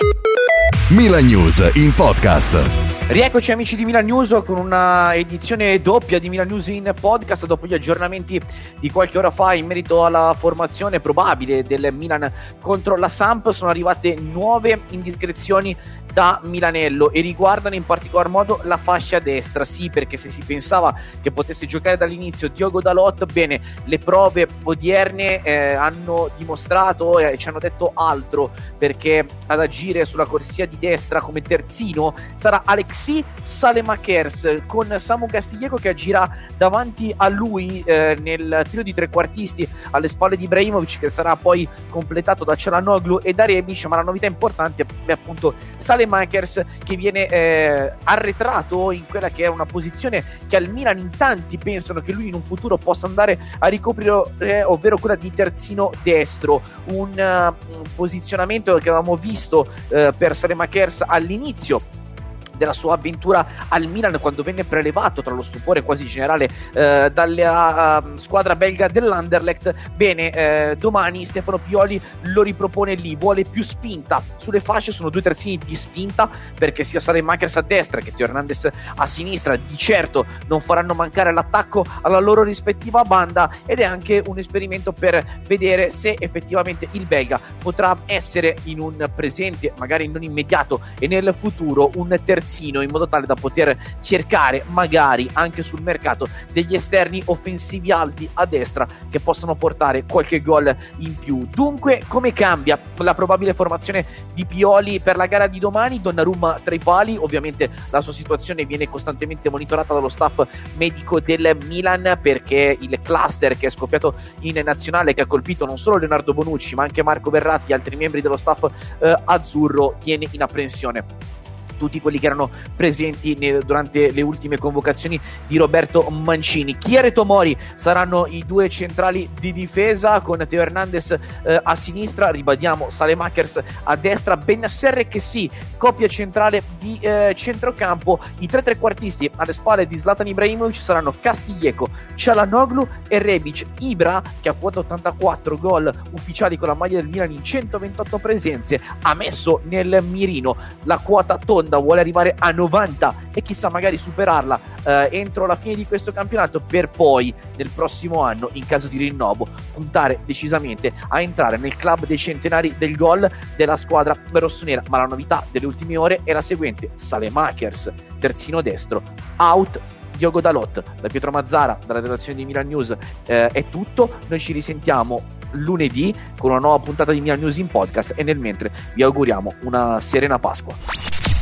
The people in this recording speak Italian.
you Milan News in podcast. Rieccoci amici di Milan News con una edizione doppia di Milan News in podcast dopo gli aggiornamenti di qualche ora fa in merito alla formazione probabile del Milan contro la Samp sono arrivate nuove indiscrezioni da Milanello e riguardano in particolar modo la fascia destra. Sì, perché se si pensava che potesse giocare dall'inizio Diogo Dalot, bene, le prove odierne eh, hanno dimostrato e ci hanno detto altro perché ad agire sulla corsia di destra come terzino sarà Alexis Salemakers con Samu Castiglieco che agirà davanti a lui eh, nel trio di trequartisti alle spalle di Ibrahimovic che sarà poi completato da Cialanoglu e da Rebic, ma la novità importante è appunto Salemakers Makers che viene eh, arretrato in quella che è una posizione che al Milan in tanti pensano che lui in un futuro possa andare a ricoprire, eh, ovvero quella di terzino destro, un, uh, un posizionamento che avevamo visto uh, per Makers all'inizio della sua avventura al Milan quando venne prelevato tra lo stupore quasi generale eh, dalla uh, squadra belga dell'Anderlecht. Bene, eh, domani Stefano Pioli lo ripropone lì, vuole più spinta sulle fasce, sono due terzini di spinta perché sia Makers a destra che Teo Hernandez a sinistra, di certo non faranno mancare l'attacco alla loro rispettiva banda ed è anche un esperimento per vedere se effettivamente il belga potrà essere in un presente, magari non immediato e nel futuro un terzino terzino in modo tale da poter cercare magari anche sul mercato degli esterni offensivi alti a destra che possono portare qualche gol in più. Dunque, come cambia la probabile formazione di Pioli per la gara di domani? Donnarumma tra i pali, ovviamente la sua situazione viene costantemente monitorata dallo staff medico del Milan perché il cluster che è scoppiato in nazionale che ha colpito non solo Leonardo Bonucci ma anche Marco Verratti e altri membri dello staff eh, azzurro tiene in apprensione tutti quelli che erano presenti ne, durante le ultime convocazioni di Roberto Mancini. Chiere Tomori saranno i due centrali di difesa con Teo Hernandez eh, a sinistra, ribadiamo Salemakers a destra, Benasser che sì, coppia centrale di eh, centrocampo, i tre trequartisti alle spalle di Zlatan Ibrahimovic saranno Castiglieco, Cialanoglu e Rebic, Ibra che ha quota 84 gol ufficiali con la maglia del Milan in 128 presenze, ha messo nel mirino la quota tonda Honda vuole arrivare a 90 e chissà magari superarla eh, entro la fine di questo campionato per poi nel prossimo anno in caso di rinnovo puntare decisamente a entrare nel club dei centenari del gol della squadra rossonera. Ma la novità delle ultime ore è la seguente. Salemakers terzino destro out Diogo Dalot. Da Pietro Mazzara dalla redazione di Milan News eh, è tutto. Noi ci risentiamo lunedì con una nuova puntata di Milan News in podcast e nel mentre vi auguriamo una serena Pasqua